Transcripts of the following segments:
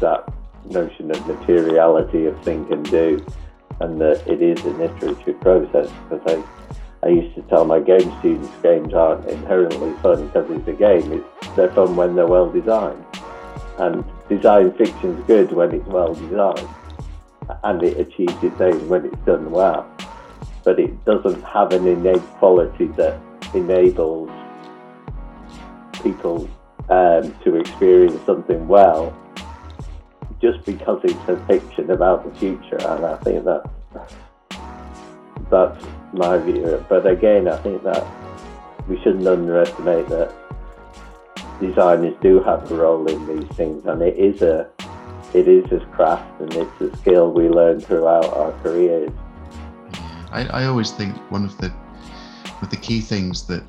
that notion of materiality of think and do, and that it is an iterative process. Because I, I used to tell my game students games aren't inherently fun because it's a game. It's, they're fun when they're well designed, and design fiction's good when it's well designed, and it achieves its aim when it's done well. But it doesn't have an innate quality that enables people um, to experience something well just because it's a fiction about the future. And I think that that's my view. But again, I think that we shouldn't underestimate that designers do have a role in these things, and it is a it is a craft and it's a skill we learn throughout our careers. I, I always think one of the one of the key things that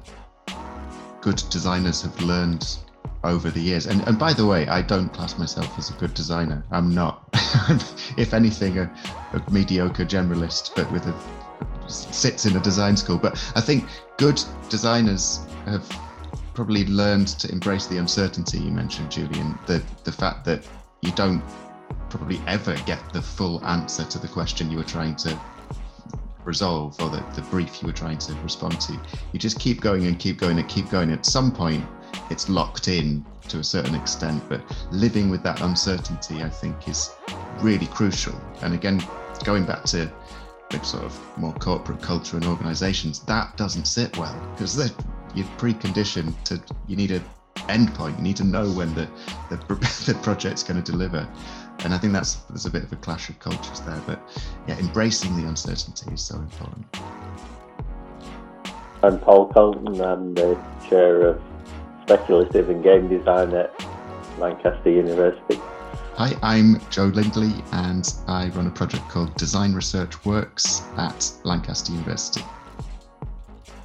good designers have learned over the years. And, and by the way, I don't class myself as a good designer. I'm not. if anything, a, a, mediocre generalist, but with a sits in a design school. But I think good designers have probably learned to embrace the uncertainty you mentioned, Julian. The the fact that you don't probably ever get the full answer to the question you were trying to resolve or the, the brief you were trying to respond to. You just keep going and keep going and keep going. At some point, it's locked in to a certain extent, but living with that uncertainty, I think, is really crucial. And again, going back to sort of more corporate culture and organizations, that doesn't sit well because you're preconditioned to, you need an endpoint, you need to know when the, the, the project's going to deliver. And I think that's there's a bit of a clash of cultures there, but yeah, embracing the uncertainty is so important. I'm Paul Coulton. I'm the chair of speculative and game design at Lancaster University. Hi, I'm Joe Lindley, and I run a project called Design Research Works at Lancaster University.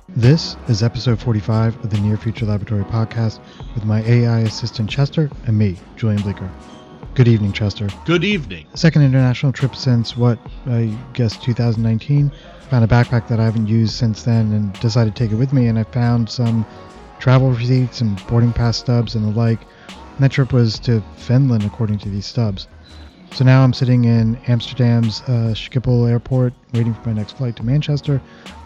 This is episode 45 of the Near Future Laboratory podcast with my AI assistant Chester and me, Julian Bleecker. Good evening, Chester. Good evening. Second international trip since what, I guess 2019. Found a backpack that I haven't used since then and decided to take it with me, and I found some travel receipts and boarding pass stubs and the like. And that trip was to Finland, according to these stubs. So now I'm sitting in Amsterdam's uh, Schiphol airport, waiting for my next flight to Manchester,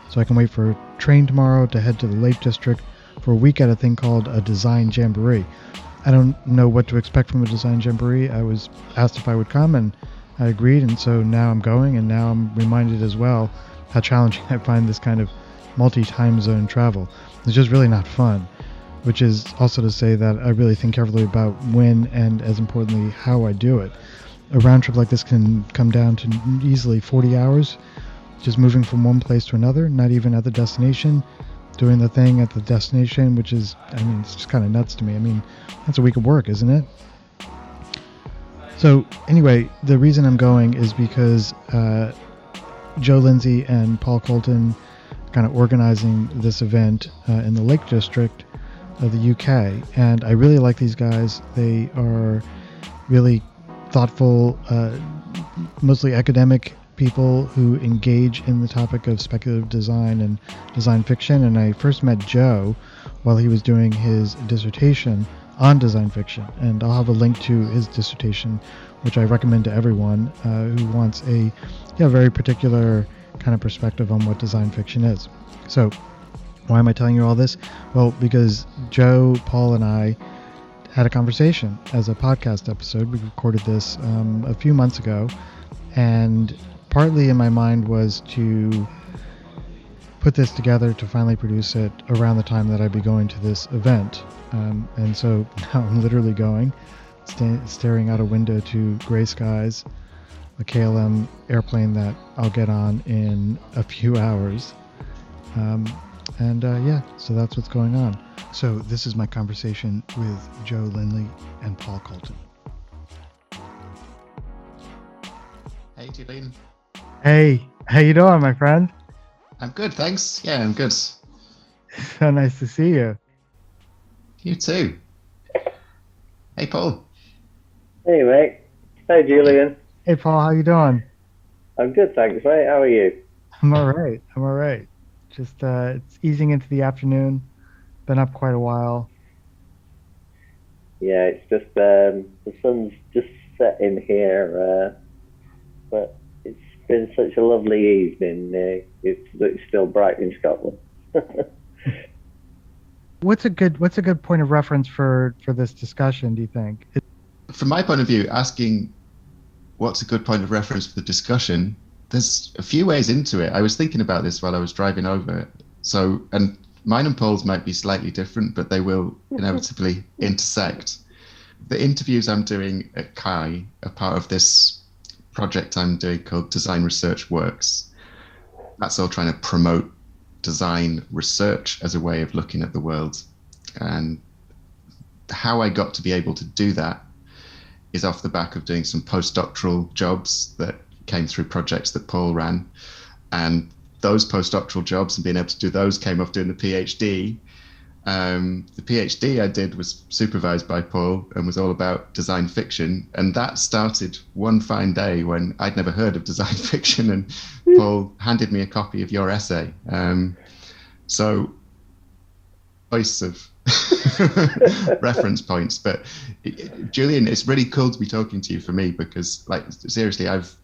so I can wait for a train tomorrow to head to the Lake District for a week at a thing called a design jamboree. I don't know what to expect from a design jamboree. I was asked if I would come, and I agreed, and so now I'm going, and now I'm reminded as well how challenging I find this kind of multi-time zone travel. It's just really not fun. Which is also to say that I really think carefully about when and, as importantly, how I do it. A round trip like this can come down to easily 40 hours, just moving from one place to another, not even at the destination, doing the thing at the destination, which is, I mean, it's just kind of nuts to me. I mean, that's a week of work, isn't it? So, anyway, the reason I'm going is because uh, Joe Lindley and Paul Coulton kind of organizing this event uh, in the Lake District of the UK. And I really like these guys. They are really thoughtful, uh, mostly academic people who engage in the topic of speculative design and design fiction. And I first met Joe while he was doing his dissertation on design fiction. And I'll have a link to his dissertation, which I recommend to everyone uh, who wants a yeah, very particular kind of perspective on what design fiction is. So, why am I telling you all this? Well, because Joe, Paul, and I had a conversation as a podcast episode. We recorded this um, a few months ago, and partly in my mind was to put this together to finally produce it around the time that I'd be going to this event. Um, and so now I'm literally going, st- staring out a window to gray skies a KLM airplane that I'll get on in a few hours. Um, and uh, yeah, so that's what's going on. So this is my conversation with Joe Lindley and Paul Coulton. Hey, Julian. Hey, how you doing, my friend? I'm good, thanks. Yeah, I'm good. So nice to see you. You too. Hey, Paul. Hey, mate. Hey, Julian. Hey, Paul, how you doing? I'm good, thanks, mate. How are you? I'm all right. I'm all right. Just uh, it's easing into the afternoon. Been up quite a while. Yeah, it's just um, the sun's just set in here, uh, but it's been such a lovely evening. Uh, it's, it's still bright in Scotland. what's a good What's a good point of reference for for this discussion? Do you think? It- From my point of view, asking what's a good point of reference for the discussion there's a few ways into it. I was thinking about this while I was driving over. So, and mine and Paul's might be slightly different, but they will inevitably intersect. The interviews I'm doing at CHI are part of this project I'm doing called Design Research Works. That's all trying to promote design research as a way of looking at the world. And how I got to be able to do that is off the back of doing some postdoctoral jobs that came through projects that Paul ran. And those postdoctoral jobs and being able to do those came off doing the PhD. Um, the PhD I did was supervised by Paul and was all about design fiction. And that started one fine day when I'd never heard of design fiction, and Paul handed me a copy of your essay. Um, so, choice of reference points. But Julian, it's really cool to be talking to you for me because, like, seriously, I've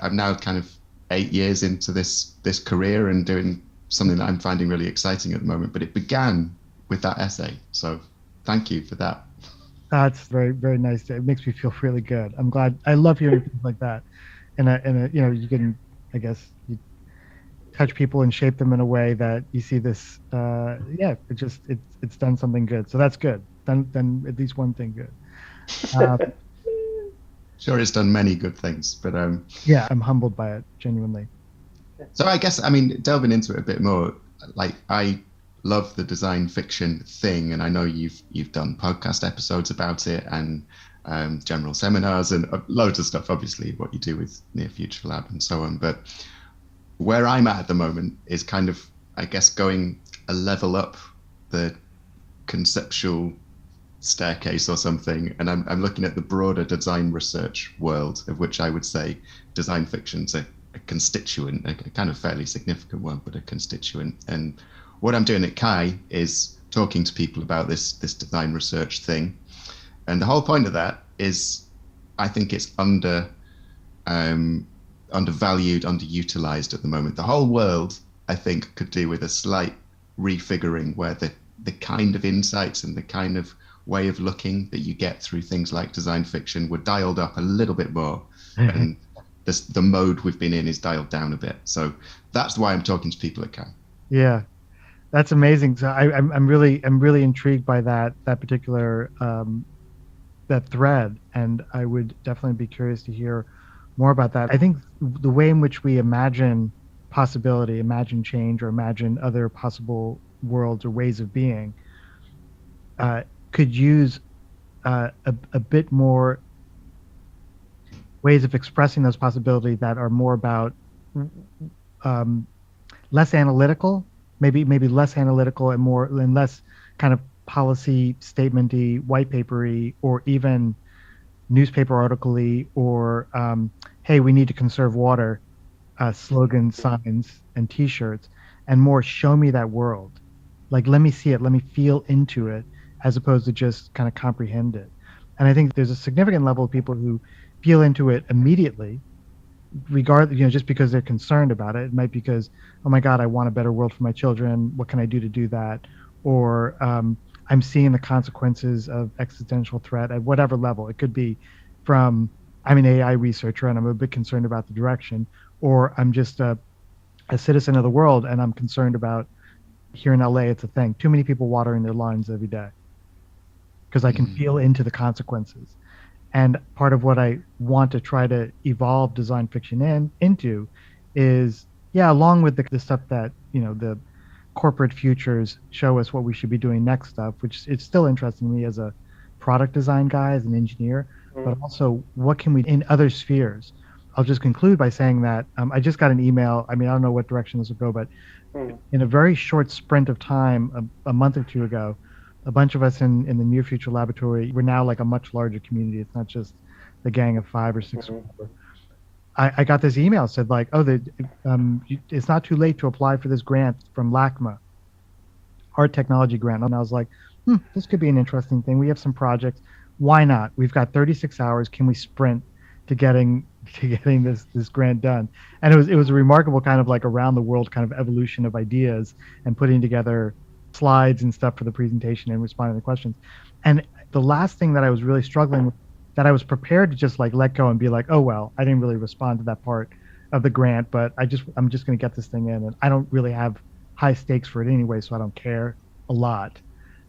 I'm now kind of eight years into this this career and doing something that I'm finding really exciting at the moment. But it began with that essay, so thank you for that. That's very very nice. It makes me feel really good. I'm glad. I love hearing things like that, and a, and a, you know you can I guess touch people and shape them in a way that you see this. Uh, yeah, it just it's it's done something good. So that's good. Done done at least one thing good. Um, sure it's done many good things, but um, yeah, I'm humbled by it genuinely. So I guess I mean delving into it a bit more, like I love the design fiction thing, and I know you've you've done podcast episodes about it and um, general seminars and uh, loads of stuff. Obviously, what you do with Near Future Lab and so on. But where I'm at at the moment is kind of, I guess, going a level up the conceptual staircase or something, and I'm, I'm looking at the broader design research world, of which I would say design fiction's a, a constituent, a, a, kind of fairly significant one, but a constituent. And what I'm doing at CHI is talking to people about this this design research thing, and the whole point of that is, I think it's under um, undervalued, underutilized at the moment. The whole world, I think, could do with a slight refiguring where the the kind of insights and the kind of way of looking that you get through things like design fiction were dialed up a little bit more and the, the mode we've been in is dialed down a bit. So that's why i'm talking to people at CHI yeah. That's amazing. So I, am I'm, I'm really i'm really intrigued by that that particular um, that thread. And i would definitely be curious to hear more about that. I think the way in which we imagine possibility imagine change or imagine other possible worlds or ways of being uh, could use uh, a, a bit more ways of expressing those possibilities that are more about um, less analytical, maybe maybe less analytical and more and less kind of policy statementy, white papery, or even newspaper articley or um, hey, we need to conserve water, uh, slogan signs and T-shirts, and more show me that world, like let me see it, let me feel into it, as opposed to just kind of comprehend it. And I think there's a significant level of people who feel into it immediately, regard you know just because they're concerned about it. It might be because oh my God, I want a better world for my children. What can I do to do that? Or um, I'm seeing the consequences of existential threat at whatever level. It could be from I'm an AI researcher and I'm a bit concerned about the direction, or I'm just a, a citizen of the world and I'm concerned about here in LA it's a thing. Too many people watering their lawns every day because I can mm feel into the consequences. And part of what I want to try to evolve design fiction in into is yeah, along with the, the stuff that you know the corporate futures show us what we should be doing next stuff, which it's still interesting to me as a product design guy, as an engineer, but also what can we in other spheres. I'll just conclude by saying that um, I just got an email. I mean, I don't know what direction this will go, but mm. in a very short sprint of time, a, a month or two ago, a bunch of us in, in the near future laboratory, we're now like a much larger community. It's not just the gang of five or 6 mm-hmm. I, I, got this email said like, oh, the, um, it's not too late to apply for this grant from LACMA, art technology grant. And I was like, hmm, this could be an interesting thing. We have some projects. Why not? We've got 36 hours. Can we sprint to getting to getting this this grant done? And it was it was a remarkable kind of like around the world kind of evolution of ideas and putting together slides and stuff for the presentation and responding to questions. And the last thing that I was really struggling with, that I was prepared to just like let go and be like, oh well, I didn't really respond to that part of the grant, but I just I'm just going to get this thing in, and I don't really have high stakes for it anyway, so I don't care a lot.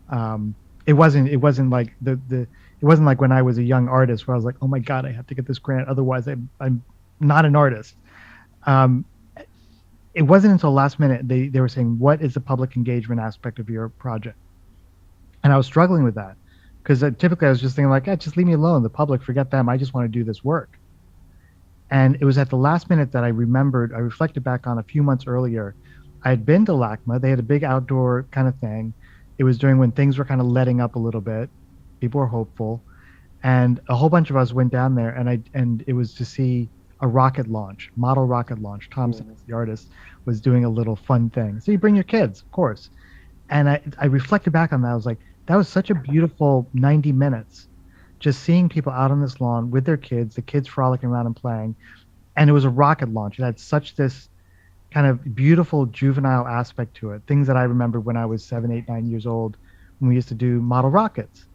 Um, it wasn't it wasn't like the the it wasn't like when I was a young artist where I was like, oh my god, I have to get this grant, otherwise I'm I'm not an artist. Um, it wasn't until last minute they, they were saying what is the public engagement aspect of your project? And i was struggling with that because uh, typically i was just thinking like eh, just leave me alone the public forget them i just want to do this work. And it was at the last minute that i remembered i reflected back on a few months earlier i had been to lacma they had a big outdoor kind of thing. It was during when things were kind of letting up a little bit people were hopeful and a whole bunch of us went down there and i and it was to see a rocket launch, model rocket launch. Thompson, mm-hmm. the artist, was doing a little fun thing. So you bring your kids, of course. And I, I reflected back on that. I was like, that was such a beautiful 90 minutes, just seeing people out on this lawn with their kids, the kids frolicking around and playing. And it was a rocket launch. It had such this kind of beautiful juvenile aspect to it. Things that I remember when I was seven, eight, nine years old when we used to do model rockets.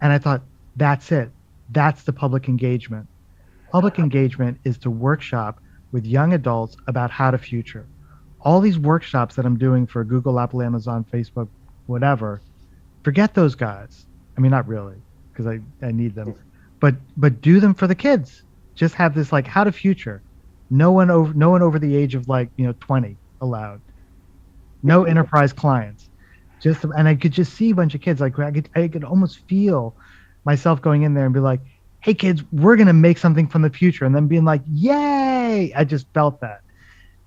And I thought, that's it. That's the public engagement Public engagement is to workshop with young adults about how to future. All these workshops that I'm doing for Google, Apple, Amazon, Facebook, whatever, forget those guys. I mean, not really, because I, I need them, but but do them for the kids. Just have this like how to future. No one over no one over the age of like you know 20 allowed. No enterprise clients. Just and I could just see a bunch of kids like I could I could almost feel myself going in there and be like, hey kids, we're gonna make something from the future, and then being like, yay! I just felt that,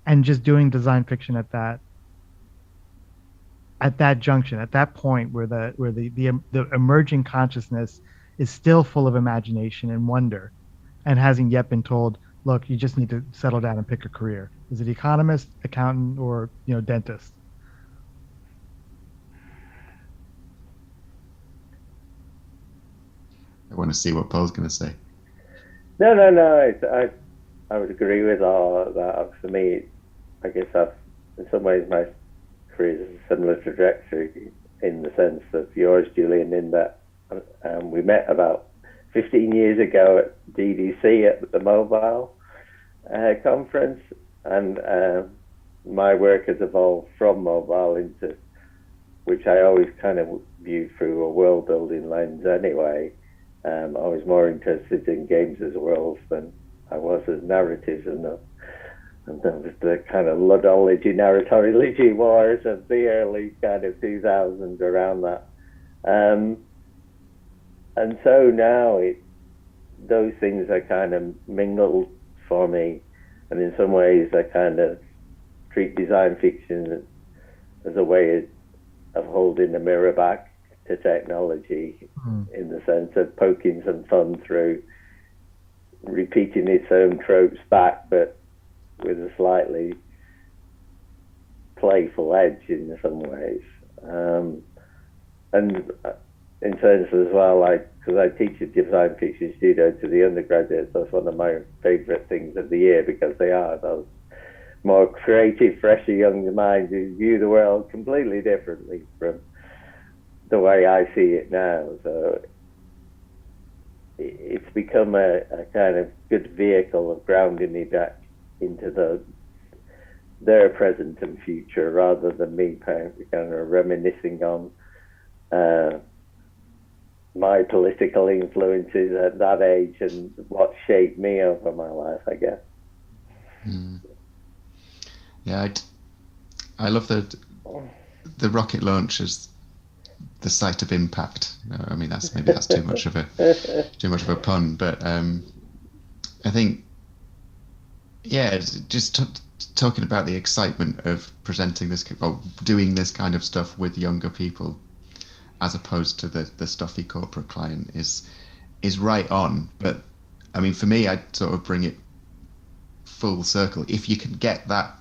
and just doing design fiction at that at that junction, at that point where the where the the, the emerging consciousness is still full of imagination and wonder, and hasn't yet been told, look, you just need to settle down and pick a career. Is it economist, accountant, or you know, dentist? I want to see what Paul's going to say. No, no, no. I, I, would agree with all that. For me, I guess I've, in some ways, my career is a similar trajectory in the sense of yours, Julian, in that um, we met about 15 years ago at DDC at the mobile uh, conference, and uh, my work has evolved from mobile into, which I always kind of view through a world building lens anyway, um, I was more interested in games as worlds than I was as narratives and the, and the, the kind of ludology, narratology wars of the early kind of 2000s around that. Um, and so now it, those things are kind of mingled for me, and in some ways I kind of treat design fiction as a way of holding the mirror back to technology mm. in the sense of poking some fun through repeating its own tropes back, but with a slightly playful edge in some ways. Um, and in terms of as well, like because I teach a design fiction studio to the undergraduates, that's one of my favourite things of the year because they are those more creative, fresher young minds who view the world completely differently from the way I see it now. So it's become a, a kind of good vehicle of grounding me back into the their present and future rather than me kind of reminiscing on uh, my political influences at that age and what shaped me over my life, I guess. Mm. Yeah, I, I love the the rocket launches the site of impact. I mean, that's maybe that's too much of a too much of a pun, but um, I think, yeah, just t- talking about the excitement of presenting this or doing this kind of stuff with younger people, as opposed to the the stuffy corporate client, is is right on. But I mean, for me, I sort of bring it full circle. If you can get that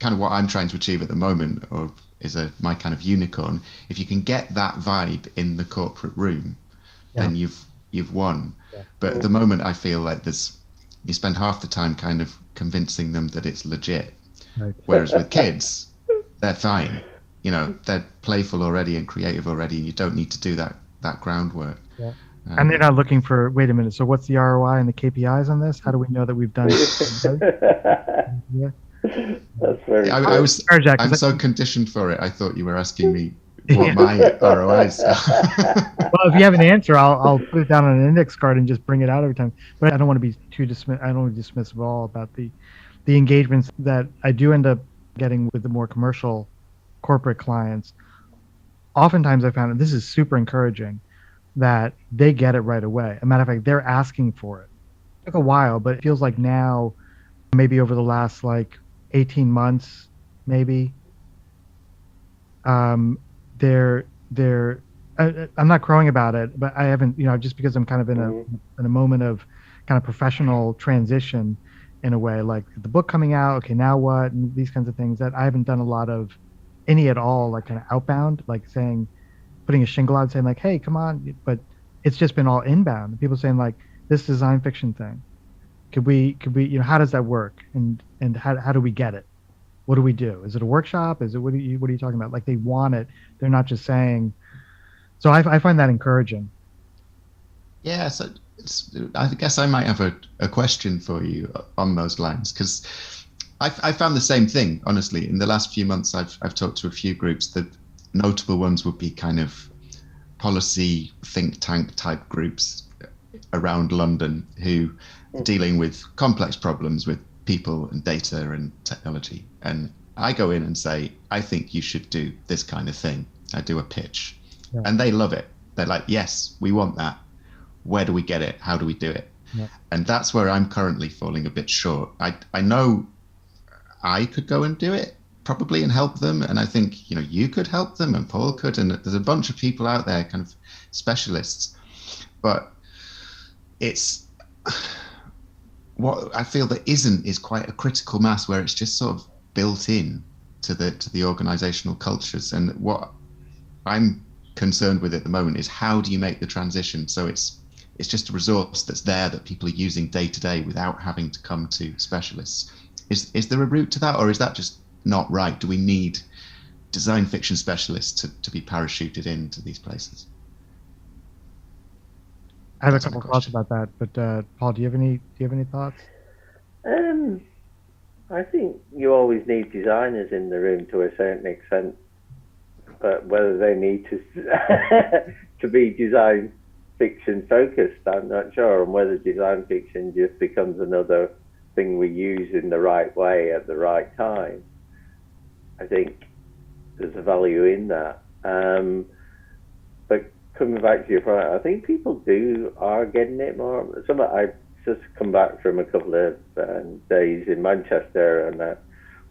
kind of what I'm trying to achieve at the moment, or is a my kind of unicorn. If you can get that vibe in the corporate room, yeah. then you've you've won. Yeah. But at the moment, I feel like there's you spend half the time kind of convincing them that it's legit. Right. Whereas with kids, they're fine. You know, they're playful already and creative already, and you don't need to do that that groundwork. Yeah. Um, and they're not looking for. Wait a minute. So what's the ROI and the KPIs on this? How do we know that we've done it? yeah. That's very. I, I was. I'm so conditioned for it. I thought you were asking me what my ROIs. well, if you have an answer, I'll I'll put it down on an index card and just bring it out every time. But I don't want to be too dismiss. I don't want to dismiss at all about the the engagements that I do end up getting with the more commercial corporate clients. Oftentimes, I found that this is super encouraging that they get it right away. As a matter of fact, they're asking for it. It took a while, but it feels like now, maybe over the last like 18 months, maybe, um, they're they're I, am not crowing about it, but I haven't, you know, just because I'm kind of in a mm-hmm. in a moment of kind of professional transition in a way, like the book coming out, okay, now what, and these kinds of things that I haven't done a lot of any at all, like kind of outbound, like saying, putting a shingle out, saying like, hey, come on, but it's just been all inbound. People saying like, this design fiction thing, could we, could we, you know, how does that work, and and how how do we get it? what do we do? Is it a workshop? Is it what are you what are you talking about? Like they want it. They're not just saying. So I, I find that encouraging. Yeah, so I guess I might have a, a question for you on those lines because I, I found the same thing honestly. In the last few months, I've I've talked to a few groups. The notable ones would be kind of policy think tank type groups around London who dealing with complex problems with people and data and technology. And I go in and say, I think you should do this kind of thing. I do a pitch. Yeah. And they love it. They're like, yes, we want that. Where do we get it? How do we do it? Yeah. And that's where I'm currently falling a bit short. I, I know I could go and do it probably and help them. And I think, you know, you could help them and Paul could. And there's a bunch of people out there, kind of specialists. But it's what I feel that isn't is quite a critical mass where it's just sort of built in to the to the organizational cultures. And what I'm concerned with at the moment is how do you make the transition so it's it's just a resource that's there that people are using day to day without having to come to specialists. Is is there a route to that, or is that just not right? Do we need design fiction specialists to, to be parachuted into these places? I have a couple of thoughts about that, but uh, Paul, do you have any do you have any thoughts? Um, I think you always need designers in the room to a certain extent, but whether they need to to be design fiction focused, I'm not sure, and whether design fiction just becomes another thing we use in the right way at the right time. I think there's a value in that. Um, but coming back to your point, I think people do are getting it more. Some I just come back from a couple of uh, days in Manchester, and uh,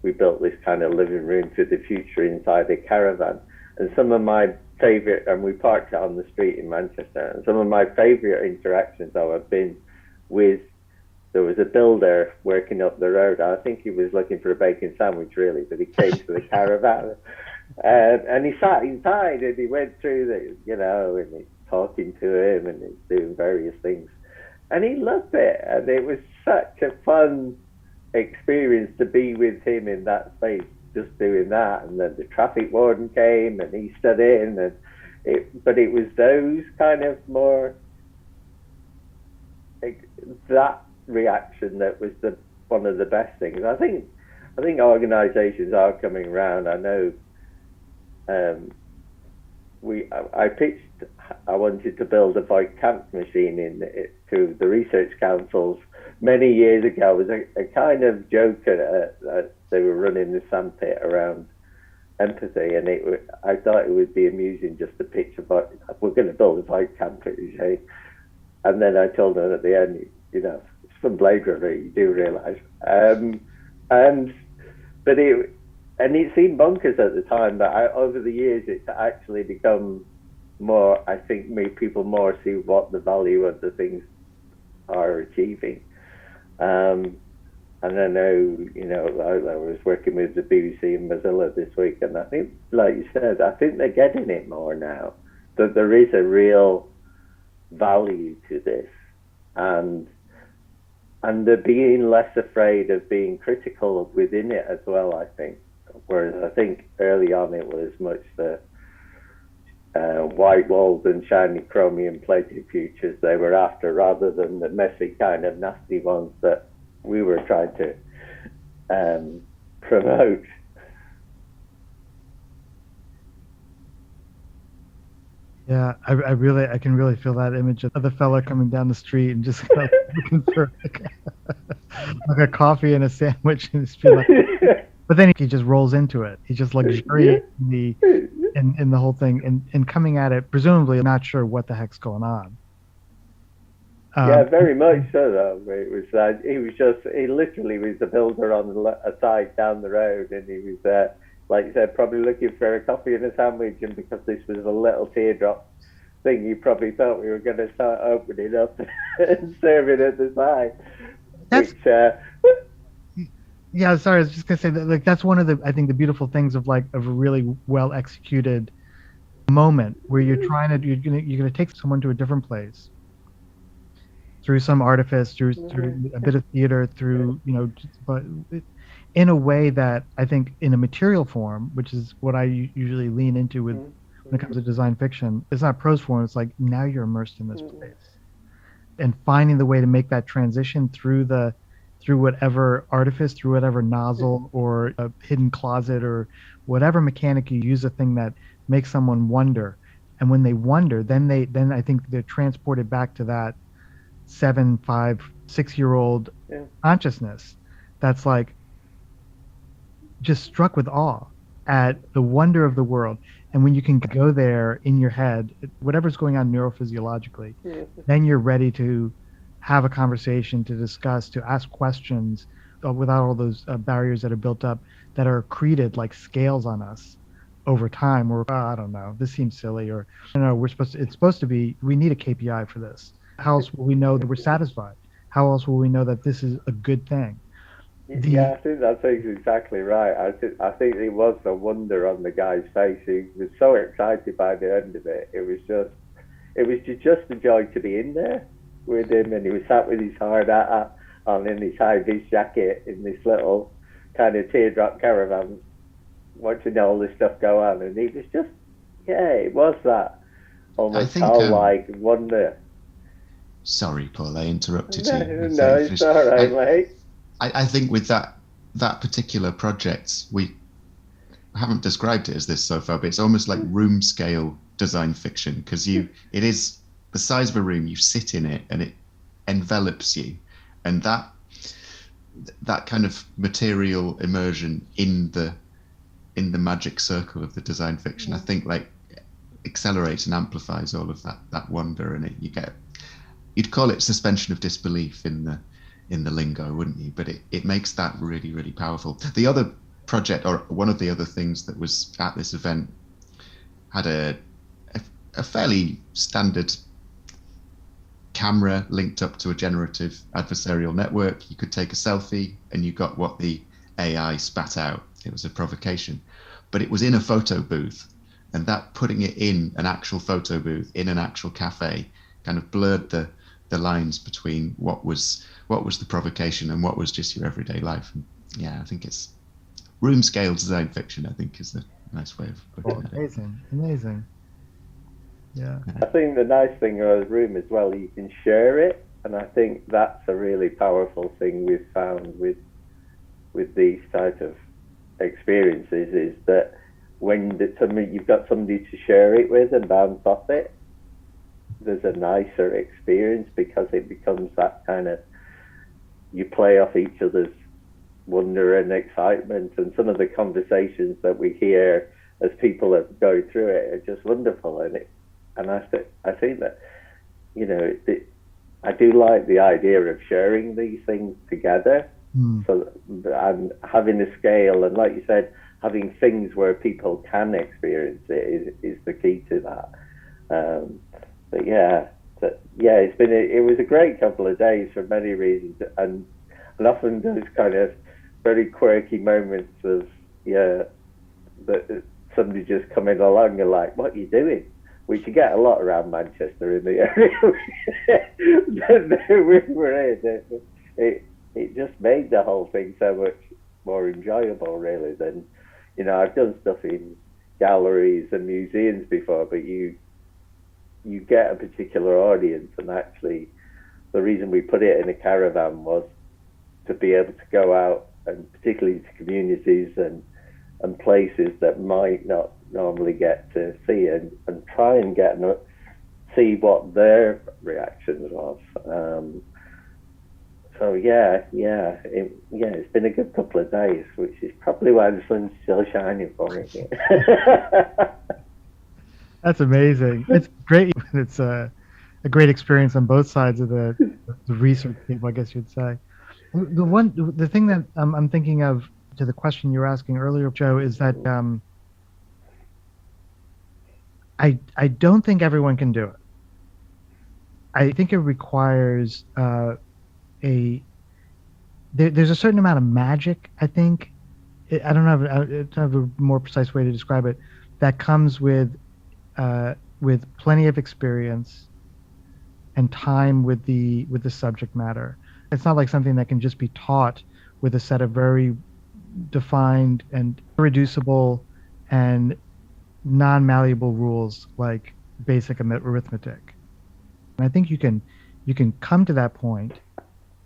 we built this kind of living room for the future inside a caravan. And some of my favorite, and we parked it on the street in Manchester. And some of my favorite interactions though have been with. There was a builder working up the road. I think he was looking for a bacon sandwich, really, but he came to the caravan. And, and he sat inside and he went through the, you know, and he's talking to him and he's doing various things. And he loved it. And it was such a fun experience to be with him in that space, just doing that. And then the traffic warden came and he stood in. And it, but it was those kind of more, that reaction that was the one of the best things. I think I think organisations are coming around. I know um, we I, I, pitched I wanted to build a Voight-Kampff machine in it, to the research councils many years ago. It was a, a kind of joke that they were running the sandpit around empathy, and it I thought it would be amusing just to pitch a about we're going to build a Voight-Kampff machine, and then I told them at the end, you know, it's from Blade Runner, you do realise, um, and but it and it seemed bonkers at the time, but I, over the years, it's actually become more. I think made people more see what the value of the things are achieving. Um, and I know, you know, I, I, was working with the BBC and Mozilla this week, and I think, like you said, I think they're getting it more now. That there is a real value to this, and and they're being less afraid of being critical within it as well. I think, whereas I think early on it was much the uh, white walls and shiny chromium plated futures they were after, rather than the messy kind of nasty ones that we were trying to um, promote. Yeah, I, I really, I can really feel that image of the fella coming down the street and just looking for like, like, a coffee and a sandwich, and just like, but then he just rolls into it. He just luxuriates in the in, in the whole thing, and and coming at it, presumably not sure what the heck's going on. Um, yeah, very much so. Though it was, uh, he was just, he literally was a builder on a side down the road, and he was. Uh, like you said, probably looking for a coffee and a sandwich, and because this was a little teardrop thing, you probably thought we were going to start opening up and serving at the side. That's, which, uh, yeah, sorry, I was just gonna say that like that's one of the I think the beautiful things of like of a really well executed moment where you're trying to you're gonna you're gonna take someone to a different place through some artifice, through through a bit of theater, through you know, just, but in a way that I think in a material form, which is what I usually lean into with mm-hmm. when it comes to design fiction, it's not prose form. It's like now you're immersed in this mm-hmm. place, and finding the way to make that transition through the through whatever artifice, through whatever nozzle mm-hmm. or a hidden closet or whatever mechanic you use, a thing that makes someone wonder. And when they wonder, then they then I think they're transported back to that seven, five, six year old yeah. consciousness. That's like, just struck with awe at the wonder of the world. And when you can go there in your head, whatever's going on neurophysiologically, mm-hmm. then you're ready to have a conversation, to discuss, to ask questions uh, without all those uh, barriers that are built up that are accreted like scales on us over time. Or oh, I don't know, this seems silly, or you know, we're supposed to. It's supposed to be. We need a KPI for this. How else will we know that we're satisfied? How else will we know that this is a good thing? The, yeah, I think that's exactly right. I think I think it was a wonder on the guy's face. He was so excited by the end of it. It was just, it was just a joy to be in there with him, and he was sat with his hard hat on in his high vis jacket in this little kind of teardrop caravan, watching all this stuff go on, and he was just, yeah, it was that almost childlike um, wonder. Sorry, Paul, I interrupted no, you. No, it's all right, mate. I, I think with that that particular project, we haven't described it as this so far, but it's almost like room scale design fiction because you it is the size of a room. You sit in it and it envelops you, and that that kind of material immersion in the in the magic circle of the design fiction, I think like accelerates and amplifies all of that that wonder, and it you get you'd call it suspension of disbelief in the in the lingo, wouldn't you? But it, it makes that really, really powerful. The other project, or one of the other things that was at this event, had a, a, a fairly standard camera linked up to a generative adversarial network. You could take a selfie and you got what the AI spat out. It was a provocation. But it was in a photo booth. And that putting it in an actual photo booth, in an actual cafe, kind of blurred the, the lines between what was what was the provocation and what was just your everyday life. And yeah, I think it's room scale design fiction. I think is a nice way of putting oh, amazing, it. Amazing, Yeah. I think the nice thing about a room as well, you can share it, and I think that's a really powerful thing we've found with with these type of experiences is that when somebody, you've got somebody to share it with and bounce off it, there's a nicer experience because it becomes that kind of you play off each other's wonder and excitement, and some of the conversations that we hear as people are going through it are just wonderful. And it, and I th- I think that you know it, I do like the idea of sharing these things together. Mm. So and having a scale, and like you said, having things where people can experience it is is the key to that. Um, but yeah, but yeah, it's been a, it was a great couple of days for many reasons, and and often those kind of very quirky moments of yeah that somebody just coming along and like, what are you doing? Which you get a lot around Manchester in the area we were in. It, it just made the whole thing so much more enjoyable, really, than, you know, I've done stuff in galleries and museums before, but you you get a particular audience, and actually, the reason we put it in a caravan was to be able to go out and particularly to communities and and places that might not normally get to see and, and try and get to see what their reactions was. Um, so yeah, yeah, it, yeah, it's been a good couple of days, which is probably why the sun's still shining for me. That's amazing. It's great. It's a, a great experience on both sides of the, the research table, I guess you'd say. The one, the thing that um, I'm thinking of to the question you were asking earlier, Joe, is that um, I I don't think everyone can do it. I think it requires uh, a there, there's a certain amount of magic. I think I don't have I don't have a more precise way to describe it that comes with uh, with plenty of experience and time with the with the subject matter. It's not like something that can just be taught with a set of very defined and irreducible and non-malleable rules like basic arithmetic. And I think you can you can come to that point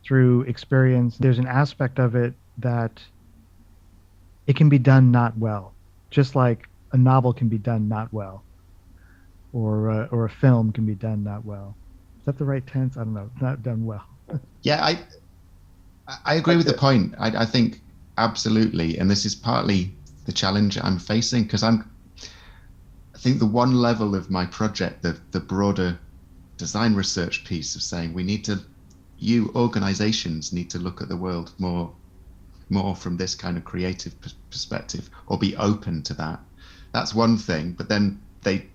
through experience. There's an aspect of it that it can be done not well, just like a novel can be done not well, or uh, or a film can be done not well. Is that the right tense? I don't know. Not done well. yeah, I I agree with the point. I, I think absolutely, and this is partly the challenge I'm facing because I'm. Think the one level of my project, the the broader design research piece of saying we need to you organizations need to look at the world more more from this kind of creative perspective or be open to that. That's one thing but then they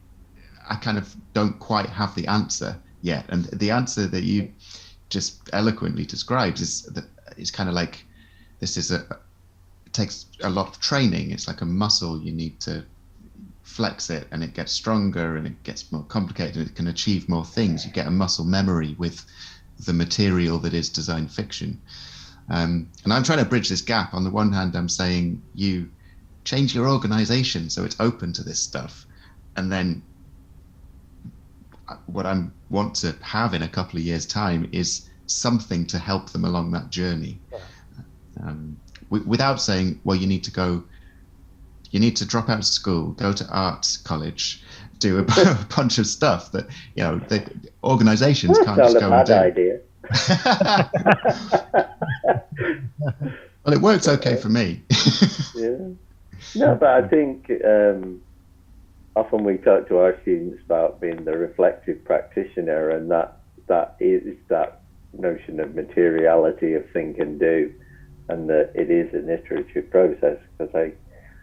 i kind of don't quite have the answer yet. And the answer that you just eloquently describes is that it's kind of like this is a it takes a lot of training. It's like a muscle you need to flex it and it gets stronger and it gets more complicated and it can achieve more things you get a muscle memory with the material that is design fiction. Um, and I'm trying to bridge this gap. On the one hand, I'm saying you change your organization so it's open to this stuff. And then what I want to have in a couple of years' time is something to help them along that journey. Um, w- without saying, well, you need to go, you need to drop out of school, go to art college, do a, bunch of stuff that you know the organizations can't just go and do. Idea. well, it works okay for me. yeah. No, but I think um, often we talk to our students about being the reflective practitioner, and that that is that notion of materiality of think and do, and that it is an iterative process. Because I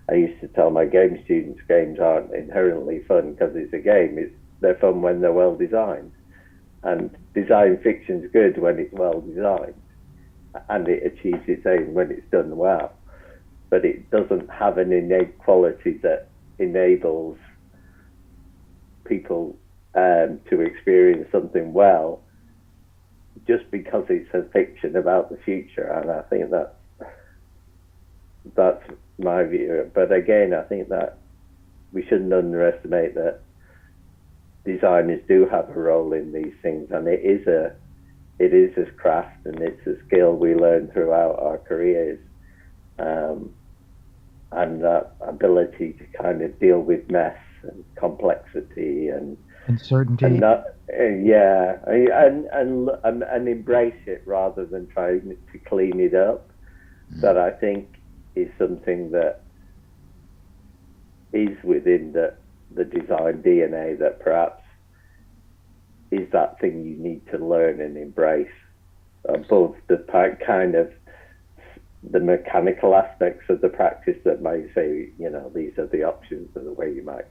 I used to tell my game students games aren't inherently fun because it's a game. It's they're fun when they're well designed, and design fiction's good when it's well designed, and it achieves its aim when it's done well. But it doesn't have an innate quality that enables people um, to experience something well just because it's a fiction about the future. And I think that that's my view. But again, I think that we shouldn't underestimate that designers do have a role in these things, and it is a it is a craft and it's a skill we learn throughout our careers, um, and that ability to kind of deal with mess and complexity and uncertainty. And not, uh, yeah, and, and and and embrace it rather than trying to clean it up. Mm. That I think is something that is within the, the design DNA that perhaps is that thing you need to learn and embrace above the kind of the mechanical aspects of the practice that might say, you know, these are the options and the way you might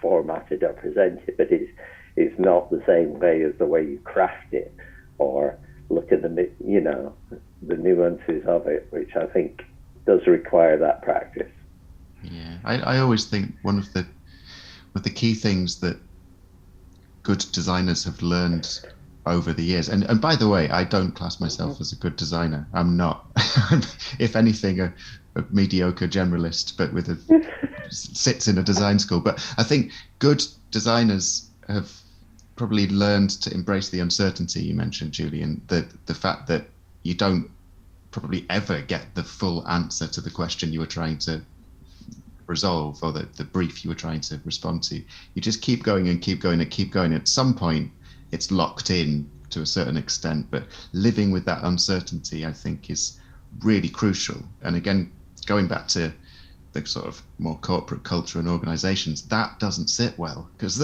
format it or present it, but it's it's not the same way as the way you craft it or look at the you know the nuances of it, which I think does require that practice. Yeah, I, I always think one of the one of the key things that good designers have learned over the years. And and by the way, I don't class myself mm-hmm. as a good designer. I'm not. if anything, a, a, mediocre generalist, but with a sits in a design school. But I think good designers have probably learned to embrace the uncertainty you mentioned, Julian. The the fact that you don't probably ever get the full answer to the question you were trying to resolve or the, the brief you were trying to respond to. You just keep going and keep going and keep going. At some point, it's locked in to a certain extent, but living with that uncertainty, I think, is really crucial. And again, going back to the sort of more corporate culture and organizations, that doesn't sit well because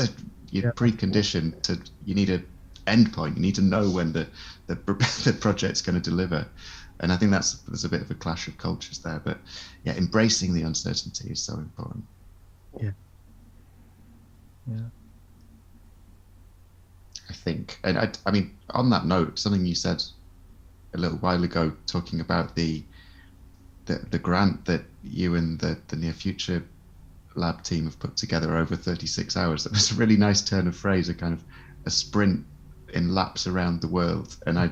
you're yeah. preconditioned to, you need a endpoint. You need to know when the, the, the project's going to deliver. And I think that's there's a bit of a clash of cultures there. But yeah, embracing the uncertainty is so important. Yeah. Yeah. I think. And I, I mean, on that note, something you said a little while ago, talking about the the, the grant that you and the, the near future lab team have put together over 36 hours. That was a really nice turn of phrase, a kind of a sprint in laps around the world. And I,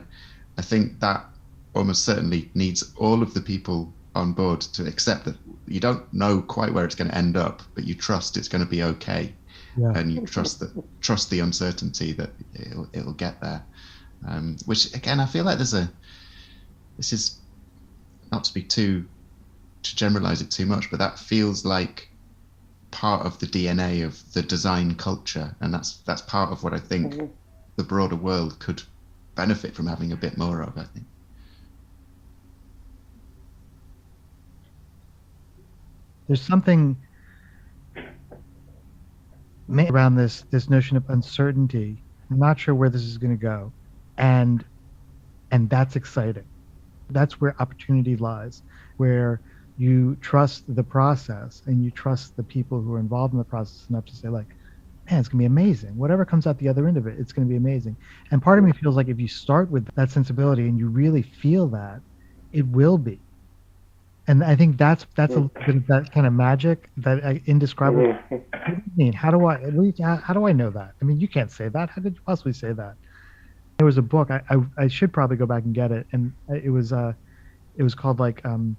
I think that almost certainly needs all of the people on board to accept that you don't know quite where it's going to end up, but you trust it's going to be okay yeah. and you trust that trust the uncertainty that it'll, it'll get there. Um, which again, I feel like there's a this is not to be too to generalize it too much, but that feels like part of the DNA of the design culture, and that's that's part of what I think mm-hmm. the broader world could benefit from having a bit more of. I think. There's something around this this notion of uncertainty. I'm not sure where this is going to go, and and that's exciting. That's where opportunity lies, where you trust the process and you trust the people who are involved in the process enough to say like, man, it's gonna be amazing. Whatever comes out the other end of it, it's gonna be amazing. And part of me feels like if you start with that sensibility and you really feel that, it will be and I think that's that's a bit of that kind of magic that uh, indescribable. what do you mean? How do I how do I know that? I mean, you can't say that. How did you possibly say that? There was a book. I, I, I should probably go back and get it, and it was uh, it was called like um,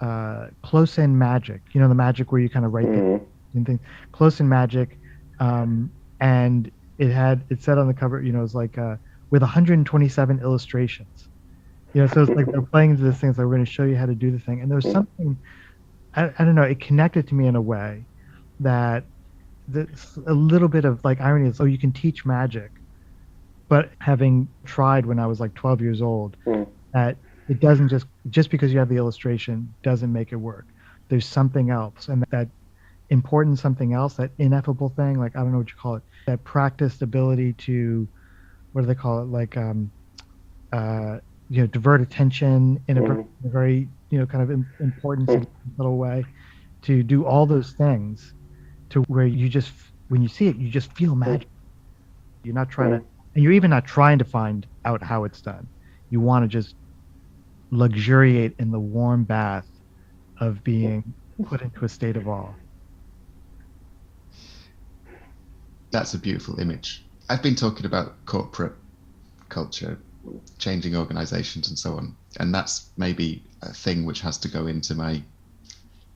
uh, close in magic. You know the magic where you kind of write mm-hmm. things. Close in magic, um, and it had it said on the cover. You know, it was like uh, with 127 illustrations you know, so it's like they're playing into this thing. So we're going to show you how to do the thing. And there was something, I, I don't know, it connected to me in a way that that's a little bit of like irony is, oh, you can teach magic. But having tried when I was like 12 years old, mm. that it doesn't just, just because you have the illustration doesn't make it work. There's something else. And that important something else, that ineffable thing, like, I don't know what you call it, that practiced ability to, what do they call it? Like, um, uh, you know divert attention in a, mm. a very you know kind of important mm. little way to do all those things to where you just when you see it you just feel magic. You're not trying to and you're even not trying to find out how it's done. You want to just luxuriate in the warm bath of being put into a state of awe. That's a beautiful image. I've been talking about corporate culture changing organizations and so on. And that's maybe a thing which has to go into my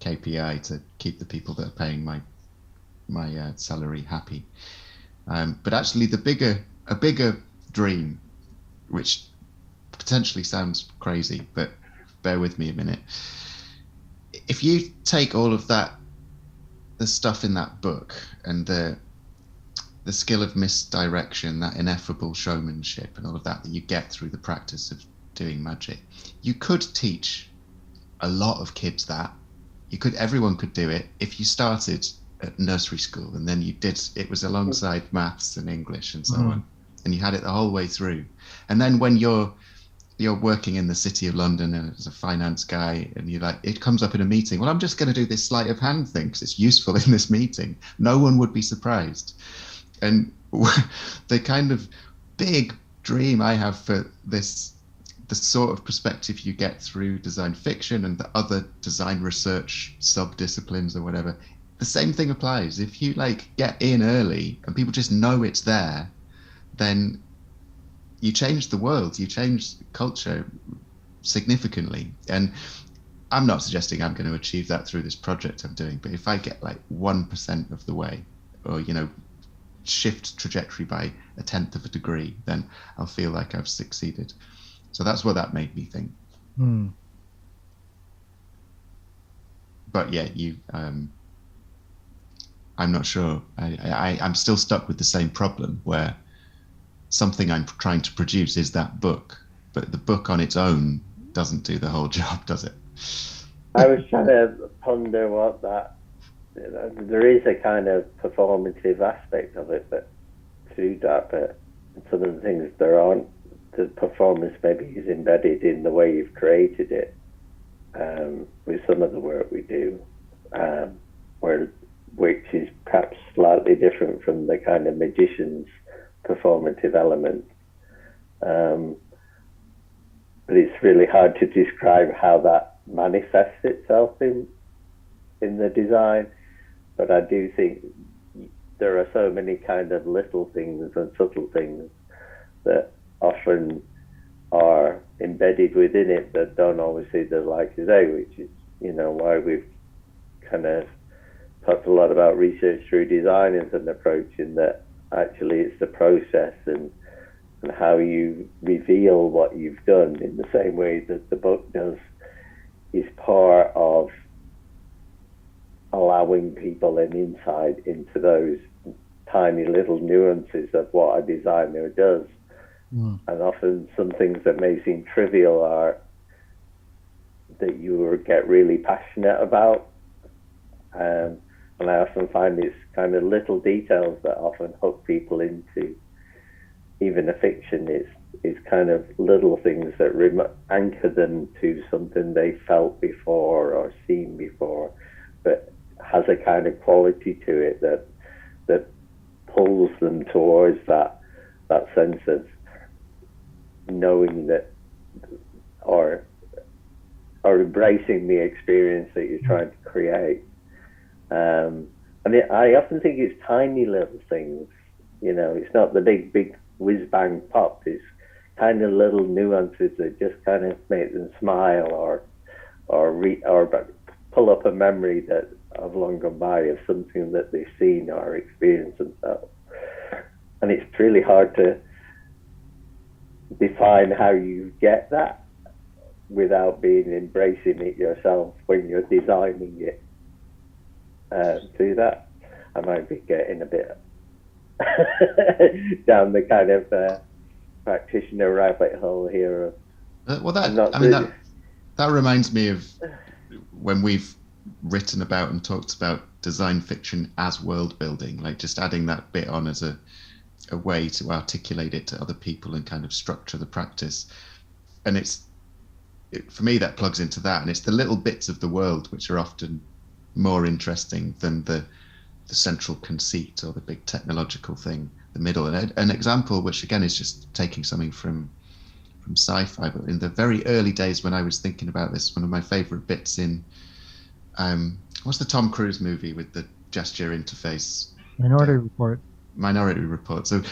KPI to keep the people that are paying my my uh, salary happy. Um, but actually, the bigger a bigger dream, which potentially sounds crazy, but bear with me a minute. If you take all of that, the stuff in that book, and the the skill of misdirection, that ineffable showmanship, and all of that that you get through the practice of doing magic. You could teach a lot of kids that. You could, everyone could do it if you started at nursery school and then you did. It was alongside maths and English and so mm. on, and you had it the whole way through. And then when you're you're working in the city of London and as a finance guy, and you're like, it comes up in a meeting. Well, I'm just going to do this sleight of hand thing because it's useful in this meeting. No one would be surprised and the kind of big dream I have for this the sort of perspective you get through design fiction and the other design research sub disciplines or whatever the same thing applies. If you like get in early and people just know it's there, then you change the world, you change culture significantly. And I'm not suggesting I'm going to achieve that through this project I'm doing, but if I get like 1% of the way, or, you know, shift trajectory by a tenth of a degree, then I'll feel like I've succeeded. So that's what that made me think. Hmm. But yeah, you, um, I'm not sure. I, I, I'm still stuck with the same problem where something I'm trying to produce is that book, but the book on its own doesn't do the whole job, does it? I was trying to ponder what that. There is a kind of performative aspect of it, but through that, but some of the things there aren't. The performance maybe is embedded in the way you've created it. Um, with some of the work we do, um, where which is perhaps slightly different from the kind of magician's performative element. Um, but it's really hard to describe how that manifests itself in in the design. But I do think there are so many kind of little things and subtle things that often are embedded within it that don't always see the light of day, which is you know why we've kind of talked a lot about research through design as an approach in that actually it's the process and and how you reveal what you've done in the same way that the book does is part of allowing people an insight into those tiny little nuances of what a designer does. Mm. And often some things that may seem trivial are that you get really passionate about. Um, and I often find it's kind of little details that often hook people into even a fiction. It's it's kind of little things that rem- anchor them to something they felt before or seen before, but has a kind of quality to it that that pulls them towards that that sense of knowing that or or embracing the experience that you're trying to create. Um, and I often think it's tiny little things. You know, it's not the big, big whiz bang pop. It's kind of little nuances that just kind of make them smile or or re, or pull up a memory that of long gone by of something that they've seen or experienced themselves. And it's really hard to define how you get that without being embracing it yourself when you're designing it uh, do that. I might be getting a bit down the kind of uh, practitioner rabbit hole here. Of, uh, well, that I mean that that reminds me of when we've written about and talked about design fiction as world building, like just adding that bit on as a a way to articulate it to other people and kind of structure the practice. And it's it, for me that plugs into that, and it's the little bits of the world which are often more interesting than the the central conceit or the big technological thing, the middle. And an example, which again is just taking something from from sci-fi, but in the very early days when I was thinking about this, one of my favorite bits in um, what's the Tom Cruise movie with the gesture interface? Minority Report. Minority Report. So,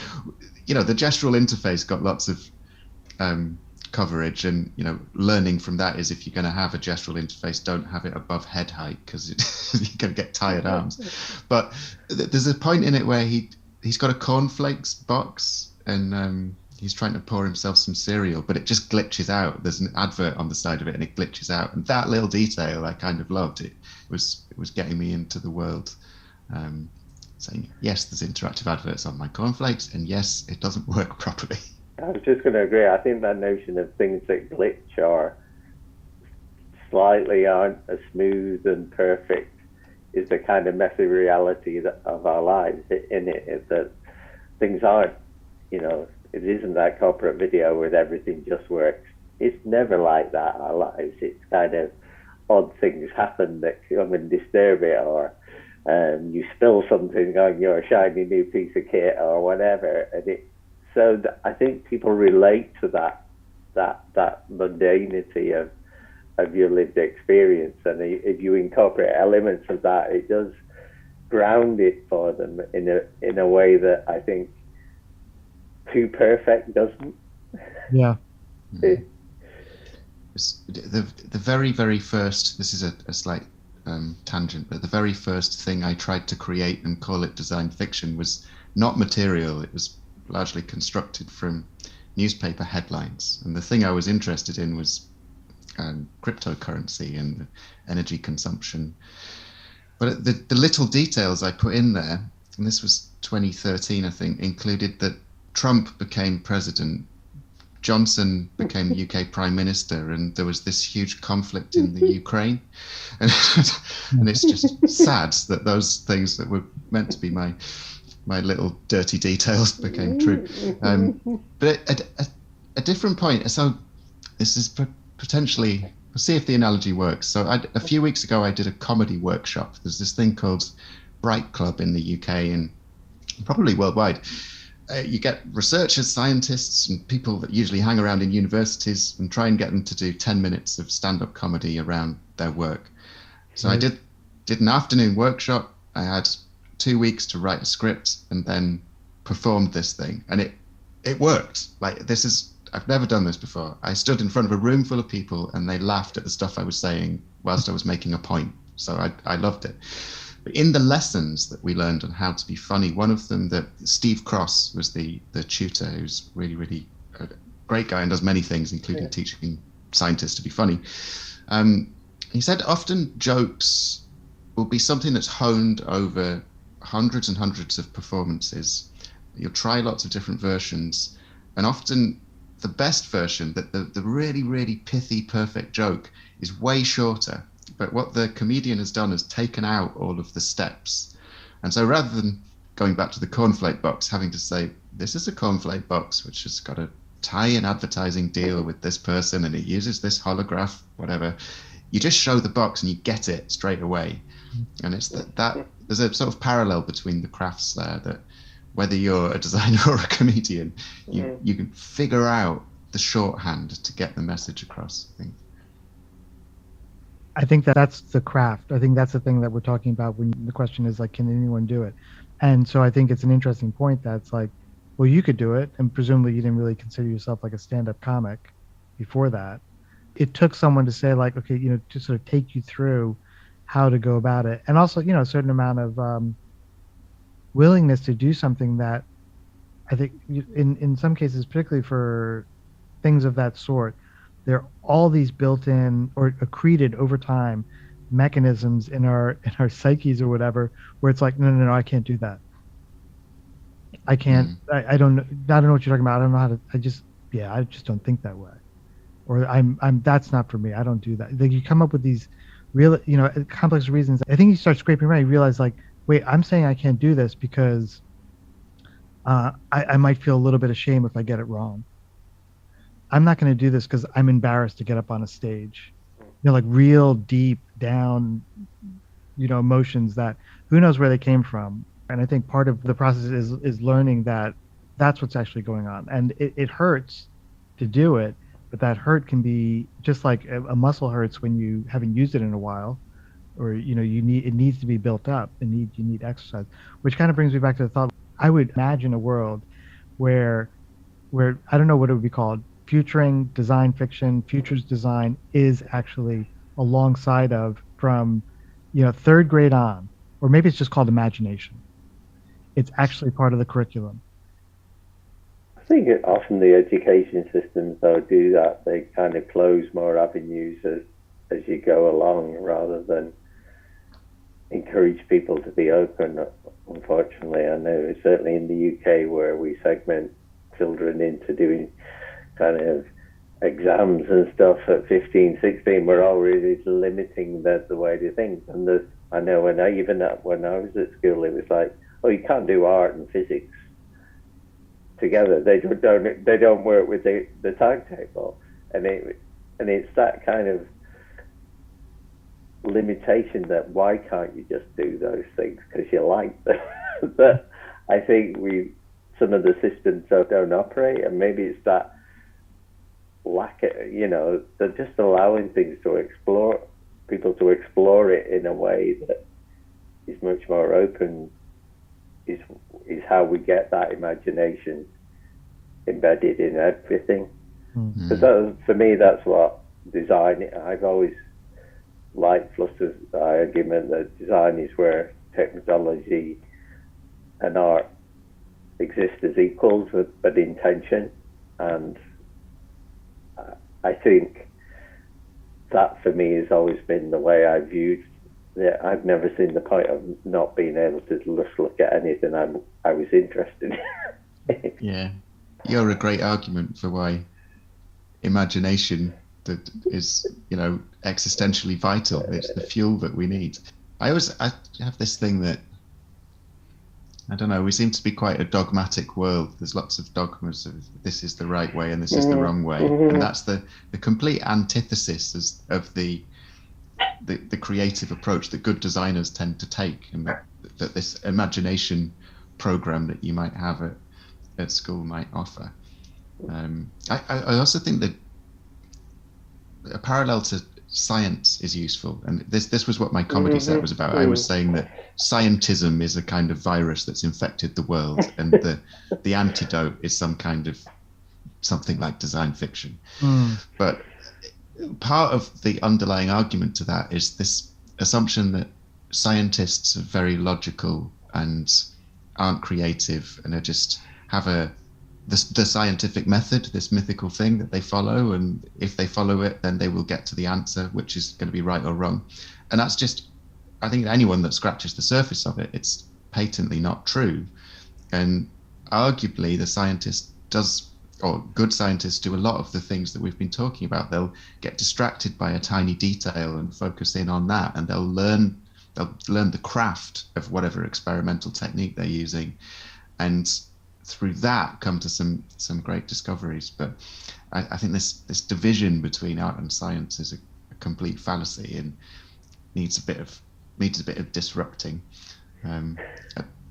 you know, the gestural interface got lots of um, coverage and you know learning from that is if you're going to have a gestural interface don't have it above head height because you're going to get tired arms but th- there's a point in it where he he's got a cornflakes box and um, he's trying to pour himself some cereal but it just glitches out there's an advert on the side of it and it glitches out and that little detail i kind of loved it, was it was getting me into the world um, saying yes there's interactive adverts on my cornflakes and yes it doesn't work properly I was just going to agree. I think that notion of things that glitch or slightly aren't as smooth and perfect is the kind of messy reality that, of our lives in it. That things aren't, you know, it isn't that corporate video where everything just works. It's never like that our lives. It's kind of odd things happen that come and disturb it, or um, you spill something on your shiny new piece of kit or whatever, and it so th- I think people relate to that that that mundanity of of your lived experience, and if you incorporate elements of that, it does ground it for them in a in a way that I think too perfect doesn't. Yeah. Mm. the the very very first. This is a, a slight um, tangent, but the very first thing I tried to create and call it design fiction was not material. It was largely constructed from newspaper headlines, and the thing I was interested in was um, cryptocurrency and energy consumption. But the, the little details I put in there, and this was 2013, I think, included that Trump became president, Johnson became UK prime minister, and there was this huge conflict in the Ukraine. And, and it's just sad that those things that were meant to be my my little dirty details became true. Um, but at, at, a different point, so this is potentially we'll see if the analogy works. So I, a few weeks ago, I did a comedy workshop. There's this thing called Bright Club in the UK and probably worldwide. Uh, you get researchers, scientists, and people that usually hang around in universities and try and get them to do 10 minutes of stand-up comedy around their work. So I did did an afternoon workshop. I had two weeks to write a script and then performed this thing, and it it worked. Like this is I've never done this before. I stood in front of a room full of people and they laughed at the stuff I was saying whilst I was making a point. So I, I loved it. But in the lessons that we learned on how to be funny, one of them that Steve Cross was the, the tutor, who's really, really a great guy and does many things, including yeah. teaching scientists to be funny. Um, he said often jokes will be something that's honed over hundreds and hundreds of performances. You'll try lots of different versions, and often the best version, that the, the really, really pithy, perfect joke is way shorter. But what the comedian has done is taken out all of the steps. And so rather than going back to the cornflake box, having to say, this is a cornflake box, which has got a tie in advertising deal with this person and it uses this holograph, whatever, you just show the box and you get it straight away. And it's that, that there's a sort of parallel between the crafts there that whether you're a designer or a comedian, you, you can figure out the shorthand to get the message across. I think. I think that that's the craft. I think that's the thing that we're talking about when the question is like, can anyone do it? And so I think it's an interesting point that's like, well, you could do it, and presumably you didn't really consider yourself like a stand-up comic before that. It took someone to say like, okay, you know, to sort of take you through how to go about it, and also you know a certain amount of um, willingness to do something that I think in in some cases, particularly for things of that sort, there are all these built-in or accreted over time mechanisms in our in our psyches or whatever where it's like no no no I can't do that. I can't. Mm. I, I don't. I don't know what you're talking about. I don't know how to. I just. Yeah. I just don't think that way. Or I'm. I'm. That's not for me. I don't do that. Like you come up with these real. You know, complex reasons. I think you start scraping around. You realize like wait, I'm saying I can't do this because uh, I, I might feel a little bit of shame if I get it wrong. I'm not going to do this because I'm embarrassed to get up on a stage. You know, like real deep down, you know, emotions that who knows where they came from. And I think part of the process is is learning that that's what's actually going on. And it, it hurts to do it, but that hurt can be just like a, a muscle hurts when you haven't used it in a while or you know you need it needs to be built up and need you need exercise which kind of brings me back to the thought i would imagine a world where where i don't know what it would be called futuring design fiction futures design is actually alongside of from you know third grade on or maybe it's just called imagination it's actually part of the curriculum I think often the education systems though do that. They kind of close more avenues as as you go along rather than encourage people to be open. Unfortunately, I know certainly in the UK where we segment children into doing kind of exams and stuff at 15, 16, we're really limiting the, the way they think. And there's, I know when I even when I was at school, it was like, oh, you can't do art and physics together. They don't they don't work with the the timetable, and it and it's that kind of limitation that why can't you just do those things because you like them. but I think we some of the systems don't operate, and maybe it's that lack of, you know, they're just allowing things to explore, people to explore it in a way that is much more open. Is is how we get that imagination embedded in everything. Mm-hmm. Because for me, that's what design. I've always liked Flusser's argument that design is where technology and art exist as equals, but in tension. And I think that for me has always been the way I viewed it. I've never seen the point of not being able to just look at anything I'm, I was interested in. yeah. You're a great argument for why imagination that is, you know, existentially vital. It's the fuel that we need. I always I have this thing that I don't know. We seem to be quite a dogmatic world. There's lots of dogmas of this is the right way and this is the mm-hmm. wrong way, mm-hmm. and that's the the complete antithesis of the, the the creative approach that good designers tend to take, and that, that this imagination program that you might have at at school might offer. Um, I, I also think that a parallel to science is useful. And this this was what my comedy mm-hmm. set was about. I was saying that scientism is a kind of virus that's infected the world, and the the antidote is some kind of something like design fiction. Mm. But part of the underlying argument to that is this assumption that scientists are very logical and aren't creative and are just have a the, the scientific method, this mythical thing that they follow, and if they follow it, then they will get to the answer, which is going to be right or wrong. And that's just, I think, anyone that scratches the surface of it, it's patently not true. And arguably, the scientist does, or good scientists do a lot of the things that we've been talking about. They'll get distracted by a tiny detail and focus in on that, and they'll learn they'll learn the craft of whatever experimental technique they're using, and through that come to some some great discoveries. But I, I think this this division between art and science is a, a, complete fallacy and needs a bit of needs a bit of disrupting. Um,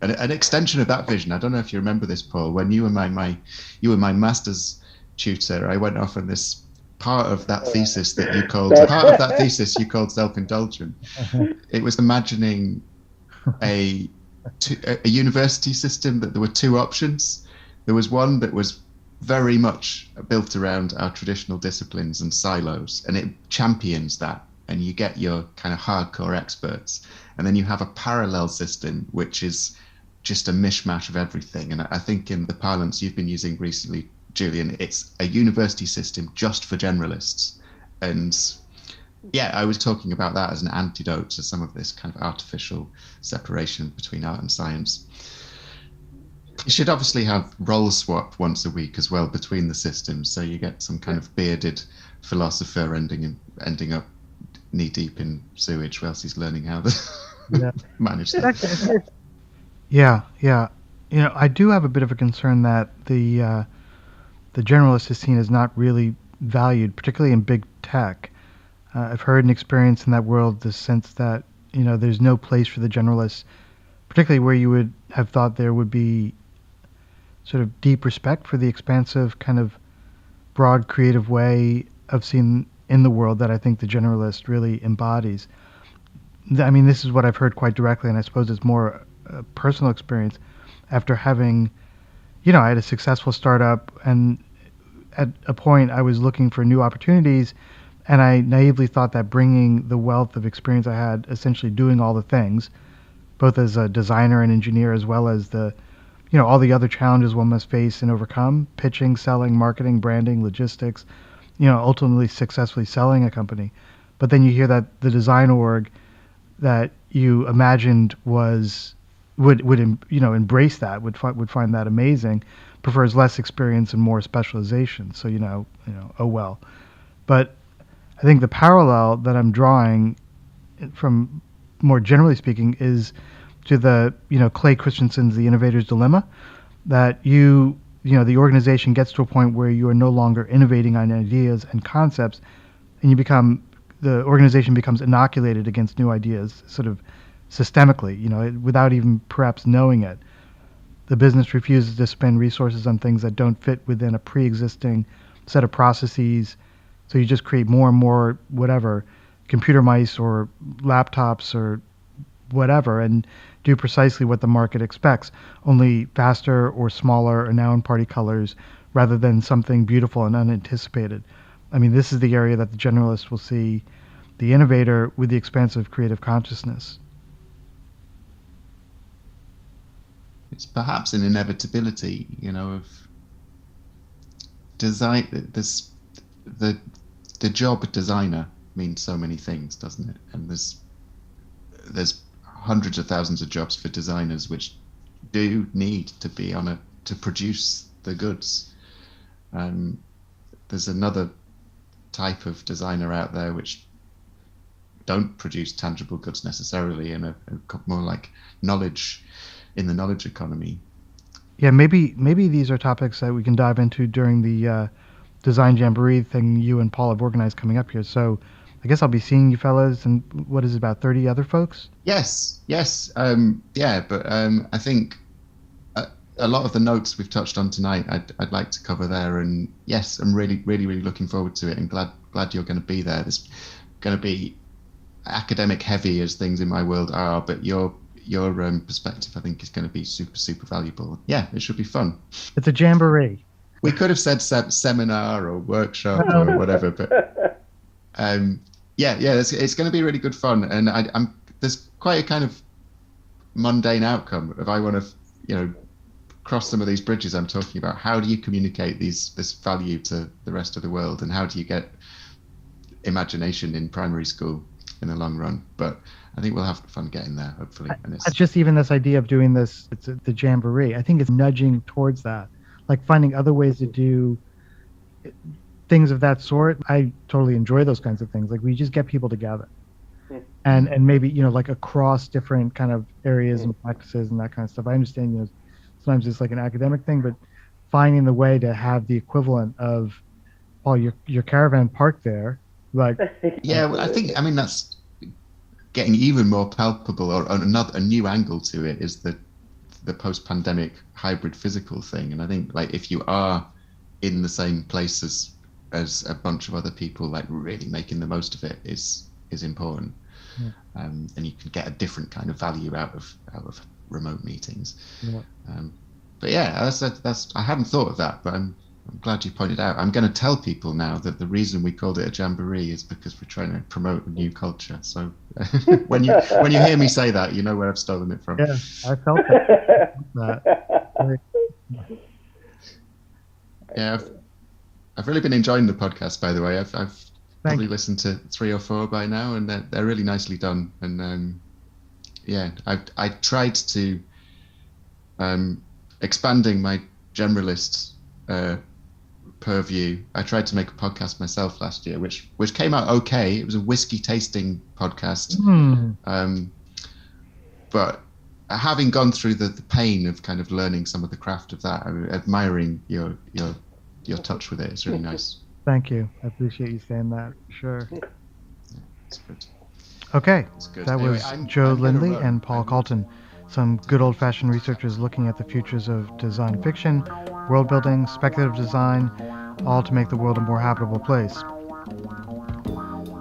an, an, extension of that vision. I don't know if you remember this, Paul. When you were my my you were my master's tutor, I went off on this part of that thesis that you called part of that thesis you called self-indulgent. It was imagining a a, university system that there were two options. There was one that was very much built around our traditional disciplines and silos, and it champions that. And you get your kind of hardcore experts, and then you have a parallel system which is just a mishmash of everything. And I think in the parlance you've been using recently, Julian, it's a university system just for generalists, and yeah, I was talking about that as an antidote to some of this kind of artificial separation between art and science. You should obviously have role swap once a week as well between the systems, so you get some kind of bearded philosopher ending in, ending up knee deep in sewage whilst he's learning how to yeah. manage that. Yeah, yeah. You know, I do have a bit of a concern that the uh, the generalist is seen as not really valued, particularly in big tech. Uh, I've heard and experienced in that world the sense that you know there's no place for the generalists, particularly where you would have thought there would be sort of deep respect for the expansive kind of broad creative way of seeing in the world that I think the generalist really embodies. I mean, this is what I've heard quite directly, and I suppose it's more a personal experience after having, you know, I had a successful startup, and at a point I was looking for new opportunities and I naively thought that bringing the wealth of experience I had, essentially doing all the things, both as a designer and engineer, as well as the, you know, all the other challenges one must face and overcome, pitching, selling, marketing, branding, logistics, you know, ultimately successfully selling a company. But then you hear that the design org that you imagined was would would you know embrace that would fi- would find that amazing prefers less experience and more specialization so you know you know oh well but I think the parallel that I'm drawing from more generally speaking is to the you know Clay Christensen's The Innovator's Dilemma that you you know the organization gets to a point where you are no longer innovating on ideas and concepts and you become the organization becomes inoculated against new ideas sort of systemically you know without even perhaps knowing it. The business refuses to spend resources on things that don't fit within a pre-existing set of processes so you just create more and more whatever computer mice or laptops or whatever and do precisely what the market expects, only faster or smaller or now in party colors rather than something beautiful and unanticipated. I mean, this is the area that the generalist will see the innovator with the expansive creative consciousness. It's perhaps an inevitability, you know, of design. This the the job designer means so many things, doesn't it? And there's there's hundreds of thousands of jobs for designers which do need to be on a to produce the goods. Um, there's another type of designer out there which don't produce tangible goods necessarily and are more like knowledge in the knowledge economy. Yeah, maybe maybe these are topics that we can dive into during the uh, design jamboree thing you and Paul have organized coming up here. So I guess I'll be seeing you fellas and what is it, about 30 other folks? Yes, yes. Um, yeah, but um, I think a, a, lot of the notes we've touched on tonight, I'd, I'd like to cover there. And yes, I'm really, really, really looking forward to it and glad, glad you're going to be there. There's going to be academic heavy as things in my world are, but your your um, perspective, I think, is going to be super, super valuable. Yeah, it should be fun. It's a jamboree. We could have said se- seminar or workshop or whatever, but um, yeah, yeah, it's, it's going to be really good fun, and I, am there's quite a kind of mundane outcome if I want to, you know, cross some of these bridges I'm talking about. How do you communicate these this value to the rest of the world, and how do you get imagination in primary school in the long run? But I think we'll have fun getting there, hopefully. And it's, just even this idea of doing this, it's the jamboree. I think it's nudging towards that, like finding other ways to do things of that sort. I totally enjoy those kinds of things. Like we just get people together, mm. and and maybe you know like across different kind of areas mm. and practices and that kind of stuff. I understand you know sometimes it's like an academic thing, but finding the way to have the equivalent of, well, your your caravan parked there, like yeah. Well, I think I mean that's getting even more palpable or, another a new angle to it is the the post-pandemic hybrid physical thing and i think like if you are in the same place as as a bunch of other people like really making the most of it is is important yeah. um, and you can get a different kind of value out of out of remote meetings yeah. Um, but yeah that's that's i hadn't thought of that but i'm I'm glad you pointed out. I'm going to tell people now that the reason we called it a jamboree is because we're trying to promote a new culture. So when you when you hear me say that, you know where I've stolen it from. Yeah, I felt that. yeah, I've, I've really been enjoying the podcast. By the way, I've, I've probably you. listened to three or four by now, and they're, they're really nicely done. And um, yeah, I I tried to um, expanding my generalist uh, purview. I tried to make a podcast myself last year, which which came out okay. It was a whiskey tasting podcast, mm. um, but having gone through the, the pain of kind of learning some of the craft of that, I'm admiring your your your touch with it. It's really nice. Thank you. I appreciate you saying that. Sure. Yeah, it's good. Okay, good. that anyway, was I'm, Joe I'm Lindley and Paul Coulton, some good old-fashioned researchers looking at the futures of design fiction, world building, speculative design, all to make the world a more habitable place.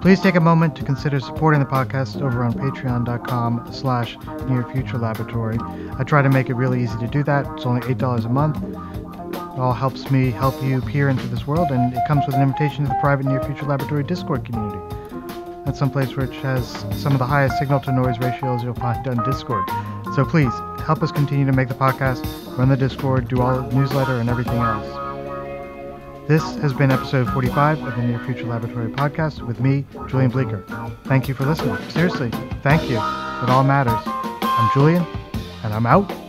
Please take a moment to consider supporting the podcast over on patreon.com slash near future laboratory. I try to make it really easy to do that. It's only $8 a month. It all helps me help you peer into this world, and it comes with an invitation to the private Near Future Laboratory Discord community. That's someplace which has some of the highest signal to noise ratios you'll find on Discord. So please help us continue to make the podcast, run the Discord, do all the newsletter, and everything else. This has been episode 45 of the Near Future Laboratory podcast with me, Julian Bleecker. Thank you for listening. Seriously, thank you. It all matters. I'm Julian, and I'm out.